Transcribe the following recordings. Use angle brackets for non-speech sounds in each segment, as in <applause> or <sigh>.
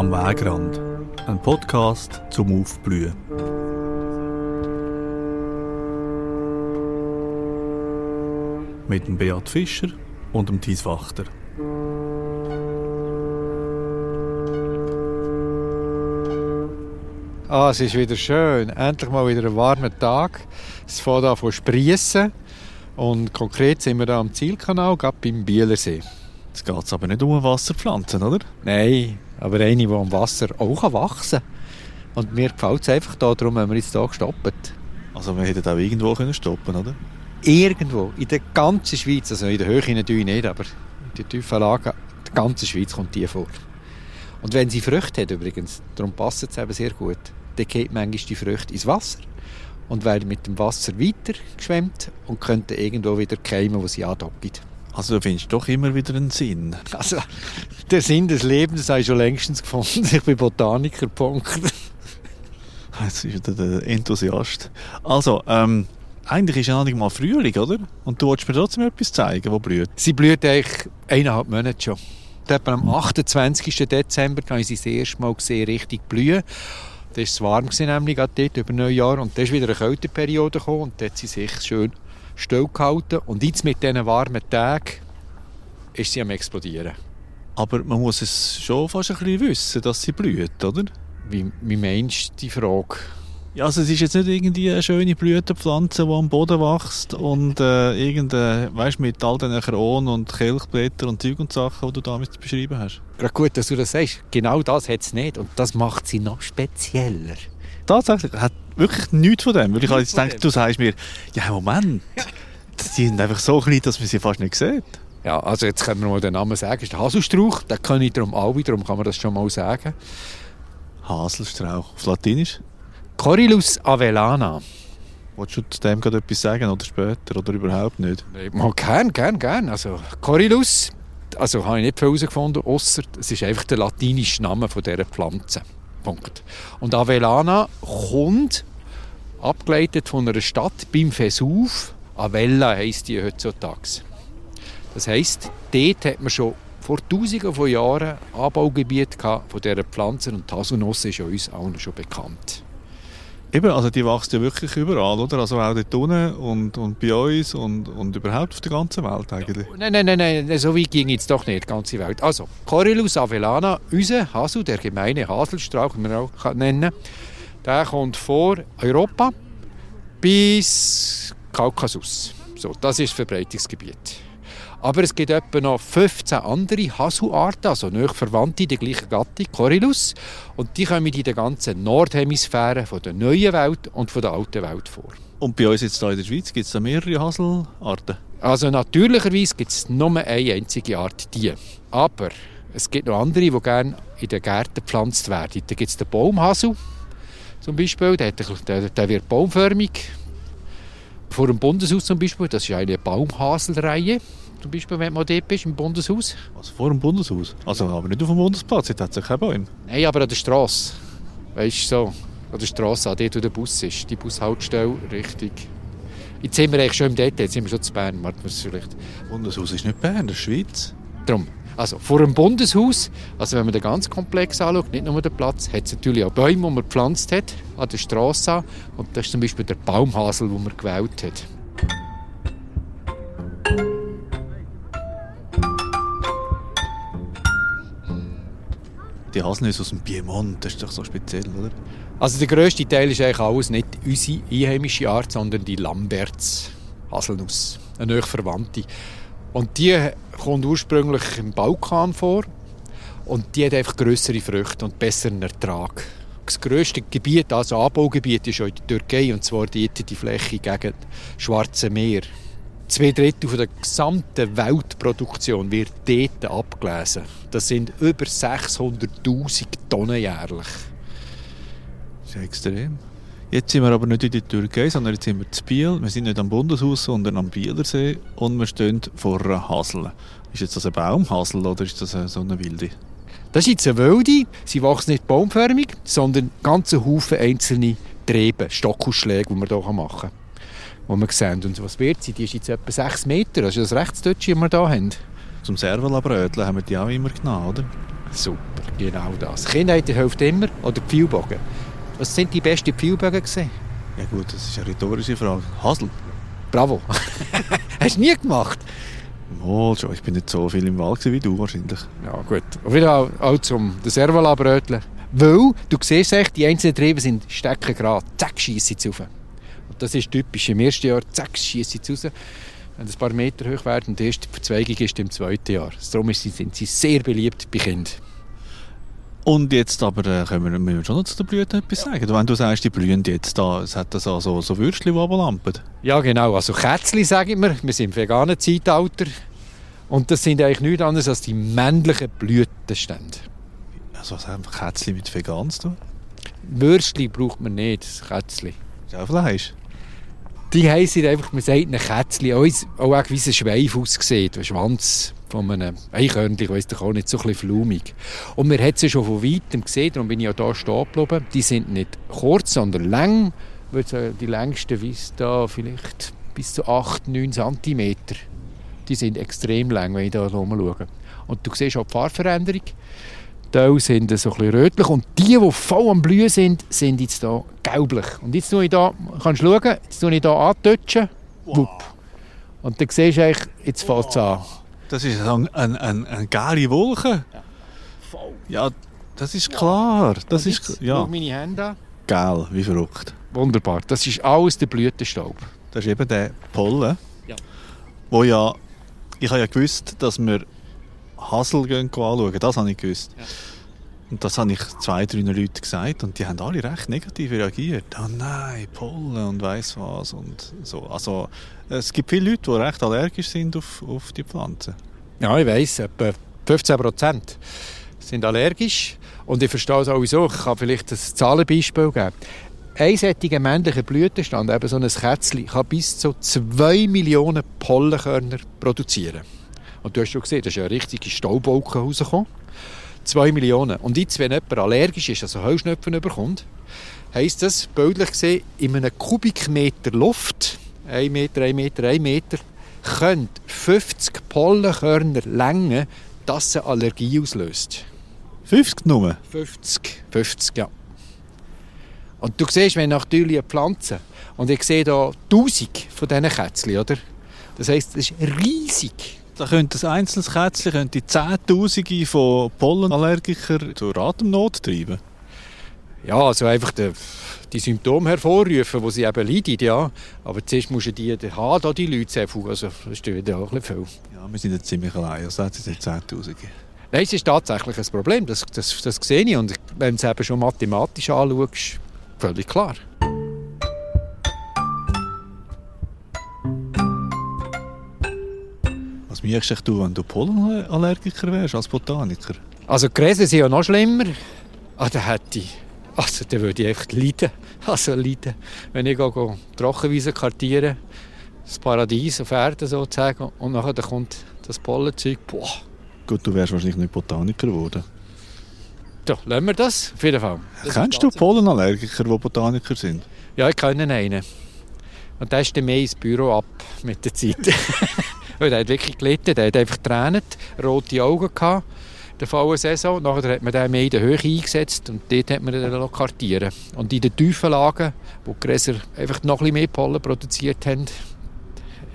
Am Wegrand. Ein Podcast zum Aufblühen. Mit dem Beat Fischer und dem Thies Wachter. Ah, es ist wieder schön. Endlich mal wieder ein warmer Tag. Es fängt an von sprießen. Und konkret sind wir da am Zielkanal, gerade beim Bielersee. Jetzt geht es aber nicht um Wasserpflanzen, oder? Nein, aber eine, die am Wasser auch wachsen kann. Und mir gefällt es einfach da, darum haben wir jetzt hier gestoppt. Also wir hätten auch irgendwo können stoppen oder? Irgendwo, in der ganzen Schweiz, also in der Höhe natürlich nicht, aber in der tiefen Lage, in der ganzen Schweiz kommt die vor. Und wenn sie Früchte hat übrigens, darum passt es eben sehr gut, dann geht manchmal die Früchte ins Wasser und werden mit dem Wasser weiter geschwemmt und könnten irgendwo wieder keimen, wo sie andocken. Also du findest doch immer wieder einen Sinn. Also, der Sinn des Lebens habe ich schon längstens gefunden. Ich bin Botaniker, Punkt. Jetzt ist wieder der Enthusiast. Also, ähm, eigentlich ist ja noch nicht mal Frühling, oder? Und du wolltest mir trotzdem etwas zeigen, wo blüht. Sie blüht eigentlich eineinhalb Monate schon. Etwa am 28. Dezember habe ich sie das erste Mal gesehen, richtig blühen. Da war es warm, nämlich gerade dort über Neujahr. Und dann ist wieder eine Kälteperiode gekommen und dort hat sie sich schön still gehalten. Und jetzt mit diesen warmen Tagen ist sie am explodieren. Aber man muss es schon fast ein bisschen wissen, dass sie blüht, oder? Wie, wie meinst du die Frage? Ja, also es ist jetzt nicht irgendwie eine schöne Blütenpflanze, die am Boden wächst und äh, irgendeine, weißt, mit all diesen Kronen und Kelchblättern und Zeug und Sachen, die du damals beschrieben hast. Gerade gut, dass du das sagst. Genau das hat es nicht und das macht sie noch spezieller. Tatsächlich, hat wirklich nichts von dem. Weil ich jetzt gedacht, du sagst mir, ja Moment, die sind einfach so klein, dass man sie fast nicht sieht. Ja, also jetzt können wir mal den Namen sagen. Das ist der Haselstrauch, den kann ich darum alle, darum kann man das schon mal sagen. Haselstrauch, auf Latinisch. Corylus avellana. Wolltest du zu dem gerade etwas sagen oder später oder überhaupt nicht? Mal gern, gern, gern. Also Corylus, also habe ich nicht viel herausgefunden, ausser es ist einfach der latinische Name von dieser Pflanze. Punkt. Und Avellana kommt, abgeleitet von einer Stadt beim Vesuv. Avella heisst die heutzutage. Das heisst, dort hat man schon vor tausenden von Jahren Anbaugebiet von dieser Pflanze und Haselnuss ist uns allen schon bekannt. Eben, also die wächst ja wirklich überall, oder? Also auch dort unten und, und bei uns und, und überhaupt auf der ganzen Welt eigentlich. Nein, nein, nein, nein, so weit ging jetzt doch nicht, die ganze Welt. Also, Corylus avellana, unser Hasel, der gemeine Haselstrauch, wie man auch kann nennen der kommt vor Europa bis Kaukasus. So, das ist das Verbreitungsgebiet. Aber es gibt etwa noch 15 andere Haselarten, also nicht verwandte der gleichen Gattung, Corylus. Und die kommen in der ganzen Nordhemisphäre von der neuen Welt und von der alten Welt vor. Und bei uns jetzt hier in der Schweiz gibt es da mehrere Haselarten. Also natürlicherweise gibt es nur eine einzige Art, die. Aber es gibt noch andere, die gerne in den Gärten gepflanzt werden. Da gibt es den Baumhasel zum Beispiel, der, der, der wird baumförmig. Vor dem Bundeshaus zum Beispiel, das ist eine Baumhaselreihe. Zum Beispiel, wenn man dort bist, im Bundeshaus. Also vor dem Bundeshaus. Also aber nicht auf dem Bundesplatz, jetzt hat es ja keine Bäume. Nein, aber an der Straße. Weißt du so? An der Straße, an dort, wo der Bus ist. Die Bushaltestelle, richtig. Jetzt sind wir eigentlich schon im Detail, jetzt sind wir schon zu Bern. Es vielleicht. Bundeshaus ist nicht Bern, das ist Schweiz. Drum. Also vor dem Bundeshaus, also wenn man den ganzen Komplex anschaut, nicht nur den Platz, hat es natürlich auch Bäume, die man gepflanzt hat, an der Straße. Und das ist zum Beispiel der Baumhasel, den man gewählt hat. Die Haselnüsse aus dem Piemont, das ist doch so speziell, oder? Also der grösste Teil ist eigentlich alles nicht unsere einheimische Art, sondern die Lamberts Haselnuss, eine nahe Verwandte. Und die kommt ursprünglich im Balkan vor und die hat einfach größere Früchte und besseren Ertrag. Das grösste Gebiet, also Anbaugebiet, ist auch in der Türkei und zwar dort die Fläche gegen das Schwarze Meer. Zwei Drittel der gesamten Weltproduktion wird dort abgelesen. Das sind über 600'000 Tonnen jährlich. Das ist extrem. Jetzt sind wir aber nicht in der Türkei, sondern jetzt sind wir zu Biel. Wir sind nicht am Bundeshaus, sondern am Bielersee und wir stehen vor einer Hasel. Ist jetzt das ein Baumhasel oder ist das so eine wilde? Das ist jetzt eine Wilde. Sie wächst nicht baumförmig, sondern ganze Haufen einzelne Triebe, Stockausschläge, die wir hier machen können. Die wir sehen. Und was wird sie? Die ist jetzt etwa 6 Meter. Das ist das Rechtsdeutsche, das wir hier haben. Zum Servelabröteln haben wir die auch immer genommen, oder? Super, genau das. Kindheit hilft immer. Oder Pfeilbogen. Was sind die besten Pfeilbögen gesehen? Ja gut, das ist eine rhetorische Frage. Hasel? Bravo. <laughs> Hast du nie gemacht? Mal schon, ich bin nicht so viel im Wald wie du wahrscheinlich. Ja gut. Auf jeden Fall auch zum bröteln. Weil, du siehst echt, die einzelnen Triebe sind stecken gerade. Zack, schiessen sie rauf. Und das ist typisch. Im ersten Jahr, zack, schiessen sie raus. Wenn es ein paar Meter hoch werden, die erste Verzweigung ist im zweiten Jahr. Darum sind sie sehr beliebt bei Kindern. Und jetzt aber äh, können wir, müssen wir schon noch zu den Blüten etwas sagen. Wenn du sagst, die blühen jetzt da, es hat das so, so, so Würstchen, die runterlampen. Ja genau, also Kätzchen sage ich mir, wir sind im veganen Zeitalter. Und das sind eigentlich nichts anderes als die männlichen Blütenstände. Also was haben Kätzchen mit vegan zu tun? Würstchen braucht man nicht, das Kätzchen. Ist auch Fleisch. Die heissen einfach, man sagt ein Kätzchen, auch, auch wie ein Schweif aussieht, der Schwanz von einem Eichhörnchen, ich weiss doch auch nicht, so ein bisschen flumig. Und man hat sie schon von weitem gesehen, darum bin ich ja hier stehen geblieben. Die sind nicht kurz, sondern lang. Die längsten da vielleicht bis zu 8, 9 cm. Die sind extrem lang, wenn ich hier rumschaue. Und du siehst auch die Farbveränderung. Die sind so ein bisschen rötlich und die, die voll am Blühen sind, sind jetzt hier gelblich. Und jetzt tue ich hier, kannst du schauen, jetzt tue ich hier antatschen. Wow. Und dann siehst du eigentlich, jetzt fällt es an. Das ist eine, eine, eine, eine geile Wolke. Ja. Voll. Ja, das ist klar. Das ist, jetzt, ja. meine Hände an. Geil, wie verrückt. Wunderbar. Das ist alles der Blütenstaub. Das ist eben der Pollen. Ja. Wo ja, ich habe ja gewusst, dass wir Gehen anschauen. Das habe ich gewusst. Ja. Und das habe ich zwei, drei Leuten gesagt und die haben alle recht negativ reagiert. Oh nein, Pollen und weiss was und so. Also es gibt viele Leute, die recht allergisch sind auf, auf die Pflanzen. Ja, ich weiss, etwa 15 Prozent sind allergisch. Und ich verstehe sowieso, ich kann vielleicht ein Zahlenbeispiel geben. Ein solcher männlicher Blütenstand, eben so ein Kätzchen, kann bis zu 2 Millionen Pollenkörner produzieren. Und du hast schon gesehen, da ist eine richtige Staubwolke rausgekommen. 2 Millionen. Und jetzt, wenn jemand allergisch ist, also Heuschnupfen bekommt, heisst das, bildlich gesehen, in einem Kubikmeter Luft, 1 Meter, 1 Meter, 1 Meter, können 50 Pollenkörner Länge, dass eine Allergie auslöst. 50 nur? 50, 50, ja. Und du siehst, wenn natürlich eine Pflanze, und ich sehe hier 1000 von diesen Kätzchen, oder? Das heisst, das ist riesig. Da könnte ein einzelnes Kätzchen könnte Zehntausende von Pollenallergikern zur Atemnot treiben. Ja, also einfach die, die Symptome hervorrufen, die sie eben leiden, ja. Aber zuerst musst du die, die haben, die Leute sehr viel. Also das ist wieder auch ein bisschen viel. Ja, wir sind jetzt ziemlich allein. Also es sind Zehntausende. Nein, es ist tatsächlich ein Problem. Das, das, das sehe ich. Und wenn du es eben schon mathematisch anschaust, völlig klar. Was merkst du, wenn du Pollenallergiker wärst als Botaniker? Also Gräser sind ja noch schlimmer. Ah, da hätte ich... Also, da würde ich einfach leiden. Also leiden. Wenn ich gehe, Trockenwiesen kartiere, das Paradies auf Erden sozusagen, und nachher dann kommt das Pollenzeug, boah. Gut, du wärst wahrscheinlich nicht Botaniker geworden. Ja, lassen wir das, auf jeden Fall. Das Kennst du Pollenallergiker, die Botaniker sind? Ja, ich kenne einen. Und der ist dann mehr ins Büro ab mit der Zeit. <laughs> Der hat wirklich gelitten, der hat einfach Tränen, rote Augen gehabt, der vollen Saison. Nachher hat man den mehr in der Höhe eingesetzt und dort hat man noch kartieren. Und in den tiefen Lagen, wo die Gräser einfach noch ein mehr Pollen produziert haben,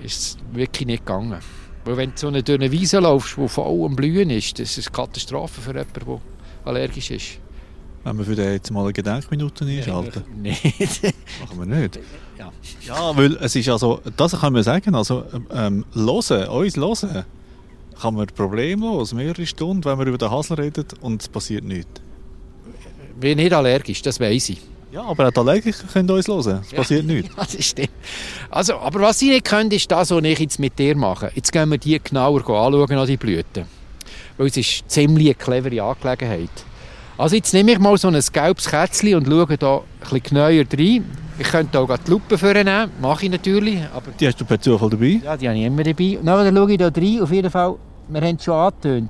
ist es wirklich nicht gegangen. Weil wenn du so eine dünne Wiese laufst, die voll am Blühen ist, das ist eine Katastrophe für jemanden, der allergisch ist. Wenn wir für den jetzt mal eine Gedenkminute einschalten? <laughs> Nein. Machen wir nicht. Ja. ja, weil es ist also, das kann man sagen, also ähm, hören, uns hören, kann man problemlos mehrere Stunden, wenn wir über den Hasel reden und es passiert nichts. Ich bin nicht allergisch, das weiß ich. Ja, aber auch die Allergiker können uns hören. Es passiert <laughs> nichts. Ja, das stimmt. Also, aber was Sie nicht können, ist das, was ich jetzt mit dir mache. Jetzt gehen wir die genauer anschauen, an die Blüten. Weil es ist ziemlich eine clevere Angelegenheit. Also jetzt nehme ich mal so ein gelbes Kätzchen und schaue da ein bisschen genauer rein. Ich könnte auch die Lupe vornehmen, mache ich natürlich. Aber die hast du per Zufall dabei? Ja, die habe ich immer dabei. Und dann schaue ich da rein, auf jeden Fall, wir haben es schon angetönt.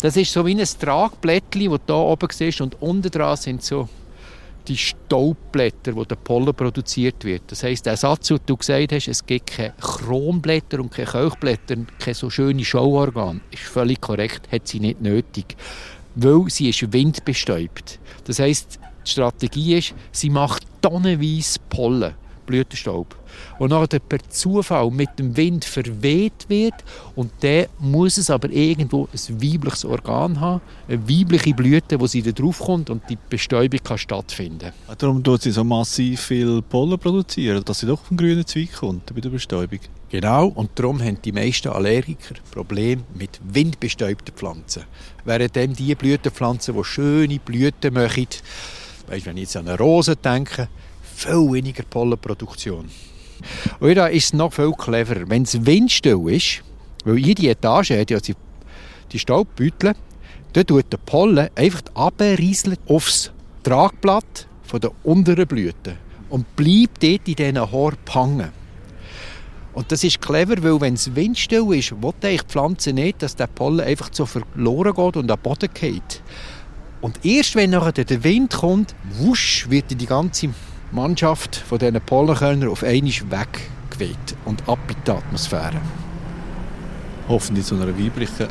Das ist so wie ein Tragblättchen, das du hier oben siehst und unten dran sind so die Staubblätter, wo der Pollen produziert wird. Das heisst, der Satz, den du gesagt hast, es gibt keine Kronblätter und keine Kelchblätter, keine so schöne Schauorgane, ist völlig korrekt, hat sie nicht nötig. Weil sie ist windbestäubt. Das heisst, die Strategie ist, sie macht tonnenweise Pollen, Blütenstaub, und nachher per Zufall mit dem Wind verweht wird und dann muss es aber irgendwo ein weibliches Organ haben, eine weibliche Blüte, wo sie da drauf kommt und die Bestäubung kann stattfinden. Darum tut sie so massiv viel Pollen produzieren, dass sie doch vom grünen Zweig kommt bei der Bestäubung. Genau, und darum haben die meisten Allergiker Probleme mit windbestäubten Pflanzen. Während die Blütenpflanzen, die schöne Blüten machen, weißt, wenn ich jetzt an eine Rose denke, viel weniger Pollenproduktion. Und da ist es noch viel cleverer. Wenn es windstill ist, weil jede Etage hat ja die, die Staubbeutel, dann tut der Pollen einfach abrieseln aufs Tragblatt von der unteren Blüte und bleibt dort in diesen Haaren hängen. Und das ist clever, weil wenn es windstill ist, will die Pflanze nicht, dass der Pollen einfach so verloren geht und am Boden geht. Und erst wenn nachher der Wind kommt, wusch, wird die ganze Mannschaft von diesen Pollenkörnern auf einmal weggeweht und ab in die Atmosphäre. Hoffentlich zu einer weiblichen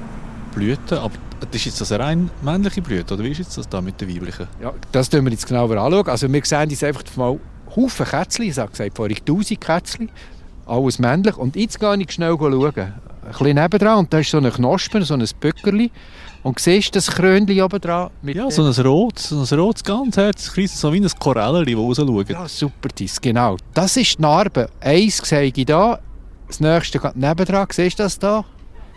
Blüte, aber das ist jetzt das eine rein männliche Blüte, oder wie ist jetzt das da mit der weiblichen? Ja, das schauen wir jetzt genauer anschauen. Also wir sehen jetzt einfach mal Haufen Kätzchen, ich habe gesagt vorhin 1000 Kätzchen, alles männlich. Und jetzt gehe ich schnell schauen. Ein bisschen nebendran und da ist so ein Knospen, so ein Böckerli. Und siehst du das Krönchen oben dran? ja, so ein rotes, so ein rotes ganz herzliches, so wie ein Korallen, das rausschaut. Ja, super, das, genau. Das ist die Narbe. Eins sehe ich da, das nächste geht nebendran. Siehst du das da?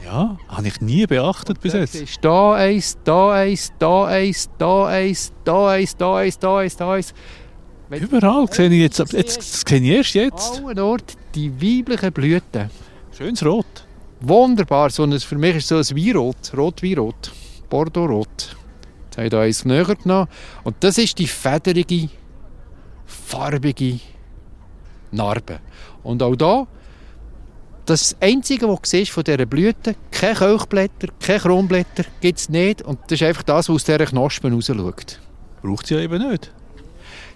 Ja, habe ich nie beachtet bis jetzt. Ist da eins, da eins, da eins, da eins, da eins, da eins, da eins, da eins. Überall sehe ich jetzt, jetzt, das sehe ich erst jetzt. Allen Ort die weiblichen Blüten. Schönes Rot. Wunderbar, so ein, für mich ist es so ein Weinrot, Rot-Weinrot, Bordeaux-Rot. Jetzt habe ich da eins näher genommen. Und das ist die federige, farbige Narbe. Und auch da, das Einzige, was du siehst von dieser Blüte, keine Kelchblätter, keine Kronblätter, gibt es nicht. Und das ist einfach das, was aus dieser Knospen rausschaut. Braucht sie ja eben nicht.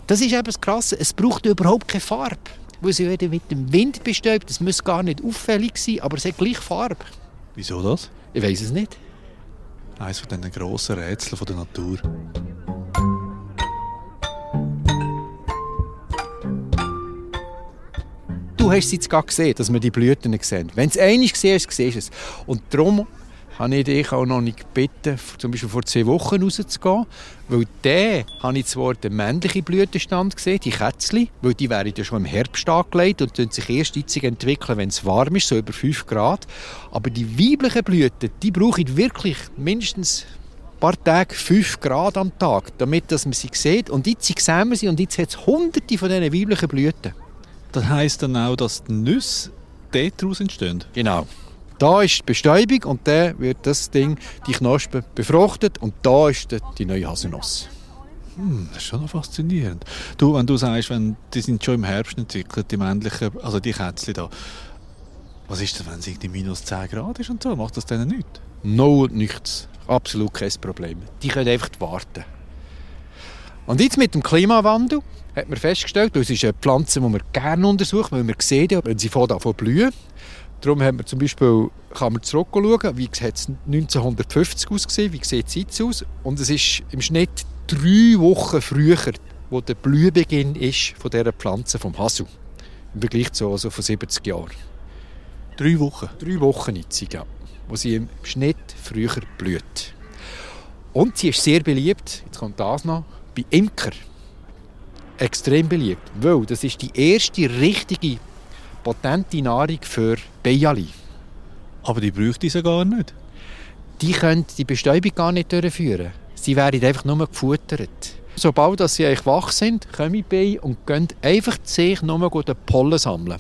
Das ist eben das Krasse. Es braucht überhaupt keine Farbe. Weil sie wieder mit dem Wind bestäubt. Das muss gar nicht auffällig sein, aber es hat gleich Farbe. Wieso das? Ich weiß es nicht. Eines von diesen grossen Rätseln der Natur. Du hast es jetzt gerade gesehen, dass wir die Blüten sehen. Wenn es einig gesehen ist, siehst du es. Und darum habe ich dich auch noch nicht gebeten, zum Beispiel vor zwei Wochen rauszugehen, weil dann habe ich zwar den männlichen Blütenstand gesehen, die Kätzchen, weil die werden ja schon im Herbst angelegt und sich erst jetzt entwickeln, wenn es warm ist, so über 5 Grad. Aber die weiblichen Blüten, die brauchen wirklich mindestens ein paar Tage 5 Grad am Tag, damit dass man sie sieht. Und jetzt sehen wir sie und jetzt hat es hunderte von diesen weiblichen Blüten. Das heisst dann auch, dass die Nüsse daraus entstehen? Genau. Da ist die Bestäubung und dann wird das Ding, die Knospe, befruchtet und da ist die neue Haselnuss. Hm, das ist schon noch faszinierend. Du, wenn du sagst, wenn, die sind schon im Herbst entwickelt, die männlichen, also die Kätzchen da. Was ist denn, wenn es irgendwie minus 10 Grad ist und so? Macht das denen nichts? No und nichts. Absolut kein Problem. Die können einfach warten. Und jetzt mit dem Klimawandel hat man festgestellt, das ist eine Pflanze, die man gerne untersucht, weil man sieht, wenn sie von blühen. Darum haben wir zum Beispiel, kann man zurückschauen, wie hat es 1950 ausgesehen, wie sieht es jetzt aus. Und es ist im Schnitt drei Wochen früher, wo der Blühbeginn ist von dieser Pflanze vom Hasu. Im Vergleich zu also vor 70 Jahren. Drei Wochen? Drei Wochen jetzt, ja. Wo sie im Schnitt früher blüht. Und sie ist sehr beliebt, jetzt kommt das noch, bei Imker. Extrem beliebt, weil das ist die erste richtige potente Nahrung für Bialy. Aber die bräuchte sie gar nicht. Die können die Bestäubung gar nicht durchführen. Sie werden einfach nur gefuttert. Sobald sie eigentlich wach sind, kommen die Bienen und gehen einfach sich nur den Pollen sammeln.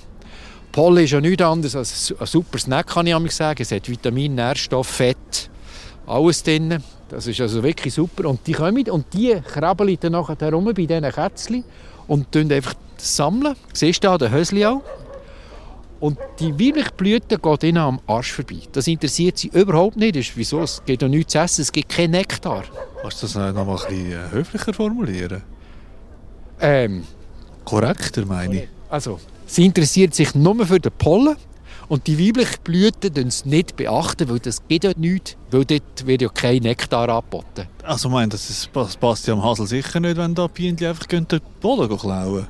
Pollen ist ja nichts anderes als ein super Snack, kann ich sagen. Es hat Vitamin, Nährstoff, Fett, alles drin. Das ist also wirklich super. Und die kommen und die krabbeln dann nachher herum bei diesen Kätzchen und einfach sammeln. Siehst du da den Hösli auch? Und die weibliche Blüte geht ihnen am Arsch vorbei. Das interessiert sie überhaupt nicht. Das ist, wieso? Es gibt ja nichts zu essen, es gibt keinen Nektar. Kannst du das noch mal ein bisschen äh, höflicher formulieren? Ähm, Korrekter, meine ich. Also, sie interessiert sich nur für den Pollen Und die weiblichen Blüten beachten es nicht, beachten, weil das geht dort nicht, weil dort wird ja kein Nektar angeboten. Also ich meine, das, ist, das passt ja am Hasel sicher nicht, wenn da Bienen einfach den Boden klauen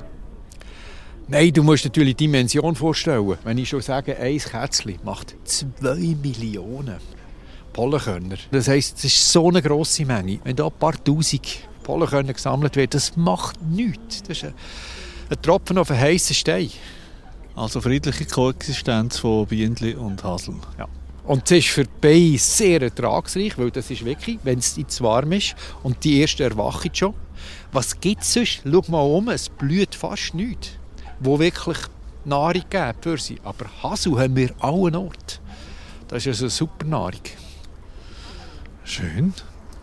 Nein, du musst natürlich die Dimension vorstellen. Wenn ich schon sage, ein Kätzchen macht 2 Millionen Pollenkörner. Das heisst, es ist so eine grosse Menge. Wenn da ein paar Tausend Pollenkörner gesammelt werden, das macht nichts. Das ist ein, ein Tropfen auf einen heißen Stein. Also friedliche Koexistenz von Bienen und Haseln. Ja. Und es ist für die Bienen sehr ertragsreich, weil das ist wirklich, wenn es zu warm ist und die erste erwachen schon. Was gibt es sonst? Schau mal um, es blüht fast nichts wo wirklich Nahrung geben für sie. Aber Hasel haben wir allen Ort. Das ist also eine super Nahrung. Schön.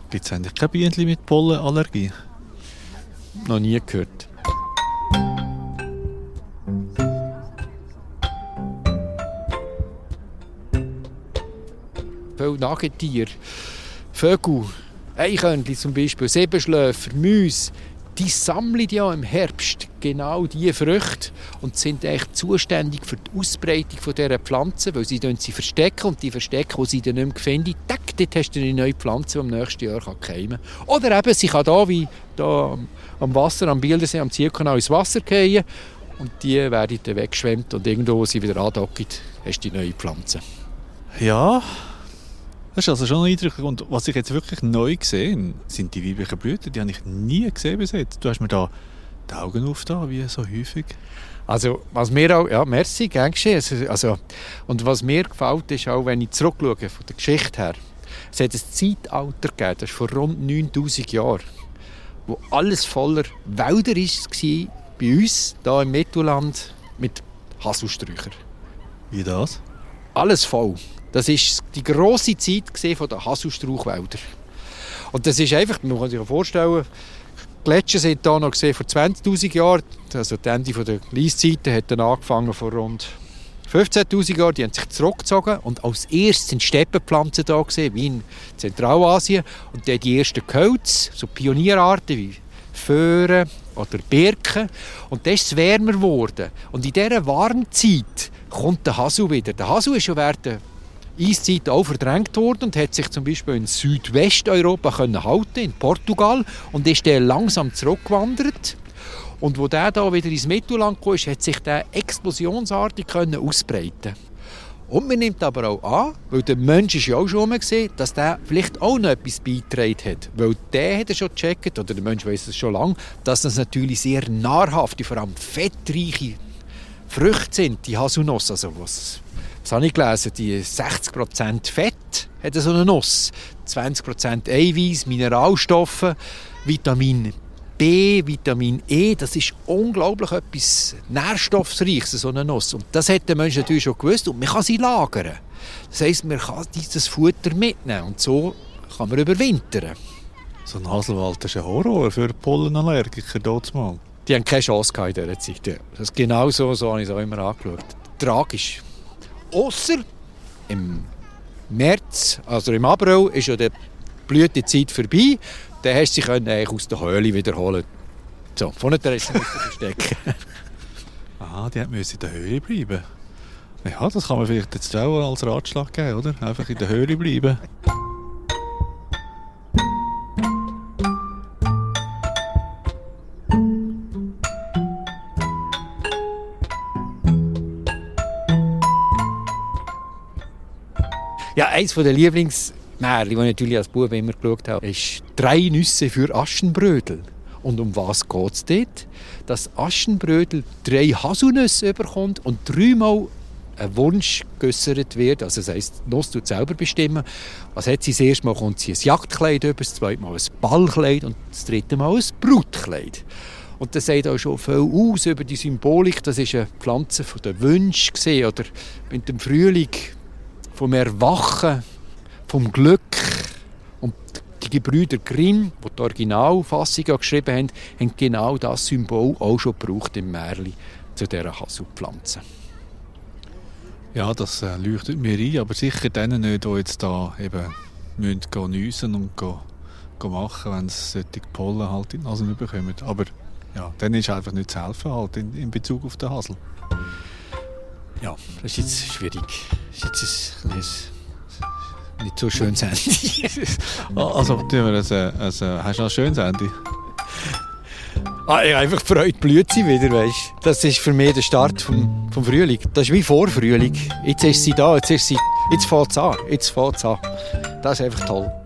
Gibt es eigentlich keine Bienen mit Pollenallergie? Noch nie gehört. Viele Nagetiere, Vögel, Eichhörnchen zum Beispiel, Siebenschläfer, Mäuse, die sammeln ja im Herbst genau diese Früchte und sind echt zuständig für die Ausbreitung dieser Pflanzen, weil sie sie verstecken und die verstecken, wo sie dann nicht mehr finden, tack, dort hast du eine neue Pflanze, die im nächsten Jahr keimen kann. Oder eben, sie kann da wie da am Wasser, am Bildersee, am Zielkanal ins Wasser fallen und die werden dann weggeschwemmt und irgendwo, wo sie wieder andocken, hast du die neue Pflanze. Ja, das ist also schon eindrücklich. Und was ich jetzt wirklich neu gesehen sind die weiblichen Blüten. Die habe ich nie gesehen bis jetzt. Du hast mir da die Augen aufgetan, wie so häufig. Also, was mir auch, ja, merci, gern geschehen. Also, und was mir gefällt, ist auch, wenn ich zurückschaue, von der Geschichte her, es hat ein Zeitalter gegeben, das ist vor rund 9000 Jahren, wo alles voller Wälder war, bei uns, hier im Mittelland, mit Haselsträuchern. Wie das? Alles voll. Das war die grosse Zeit der Haselstrauchwälder. Und das ist einfach, man kann sich vorstellen, Gletscher sind hier noch vor 20'000 Jahren. Also das Ende der Gleiszeiten hat dann angefangen vor rund 15'000 Jahren. Die haben sich zurückgezogen und als erstes sind Steppenpflanzen da gesehen, wie in Zentralasien. Und dann die ersten Gehölze, so Pionierarten wie Föhren oder Birken. Und dann ist es wärmer geworden. Und in dieser warmen Zeit kommt der Hasel wieder. Der Hasel ist schon während Eiszeit auch verdrängt worden und hat sich zum Beispiel in Südwesteuropa können halten, in Portugal, und ist dann langsam zurückgewandert. Und wo der da wieder ins Mittelland kam, hat sich der explosionsartig können ausbreiten. Und man nimmt aber auch an, weil der Mensch ist ja auch schon gesehen, dass der vielleicht auch noch etwas beigetragen hat. Weil der hat er schon gecheckt, oder der Mensch weiß es schon lange, dass das natürlich sehr nahrhafte, vor allem fettreiche Früchte sind, die Haselnuss, also was das habe ich gelesen, die 60% Fett hat so eine Nuss, 20% Eiweiß, Mineralstoffe, Vitamin B, Vitamin E, das ist unglaublich etwas Nährstoffreiches, so eine Nuss. Und das hat der Mensch natürlich schon gewusst und man kann sie lagern. Das heisst, man kann dieses Futter mitnehmen und so kann man überwintern. So ein Haselwald ist ein Horror für Pollenallergiker dort mal. Die haben keine Chance in dieser Zeit. Das ist genau so, so habe ich es auch immer angeschaut. Tragisch. Außer im März, also im April, ist ja die Blütezeit vorbei. Dann hast du sie aus der Höhle wiederholen. So, von der Interesse verstecken. <laughs> Aha, die müssen in der Höhle bleiben. Ja, das kann man vielleicht jetzt auch als Ratschlag geben, oder? Einfach in der Höhle bleiben. Ja, eins der Lieblingsmärchen, die ich natürlich als Bub immer geschaut habe, ist «Drei Nüsse für Aschenbrödel». Und um was geht es dort? Dass Aschenbrödel drei Haselnüsse bekommt und dreimal ein Wunsch geäussert wird. Also das heisst, die Nuss selber bestimmen. Was hat sie? Das erste Mal kommt sie ein Jagdkleid über, das zweite Mal ein Ballkleid und das dritte Mal ein Brutkleid. Und das sagt auch schon viel aus über die Symbolik. Das ist eine Pflanze von den Wünschen oder mit dem Frühling vom Erwachen, vom Glück. Und die Gebrüder Grimm, die die Originalfassung geschrieben haben, haben genau das Symbol auch schon gebraucht im Märchen zu dieser Haselpflanze. Ja, das äh, leuchtet mir ein, aber sicher denen nicht, die jetzt da eben müssen nüsen und gehen, gehen machen, wenn sie solche Pollen halt in die Nase bekommen. Aber ja, dann ist einfach nicht zu helfen halt in, in Bezug auf den Hasel. Ja, das ist jetzt schwierig. Das ist jetzt ein, ein nicht so schönes <laughs> Ende. also, tun wir ein, ein, hast du noch ein schönes Ende? Ah, ich einfach Freude, blüht sie wieder, weißt Das ist für mich der Start vom, vom Frühling. Das ist wie vor Frühling. Jetzt ist sie da, jetzt ist sie, jetzt fängt es an, jetzt fängt es an. Das ist einfach toll.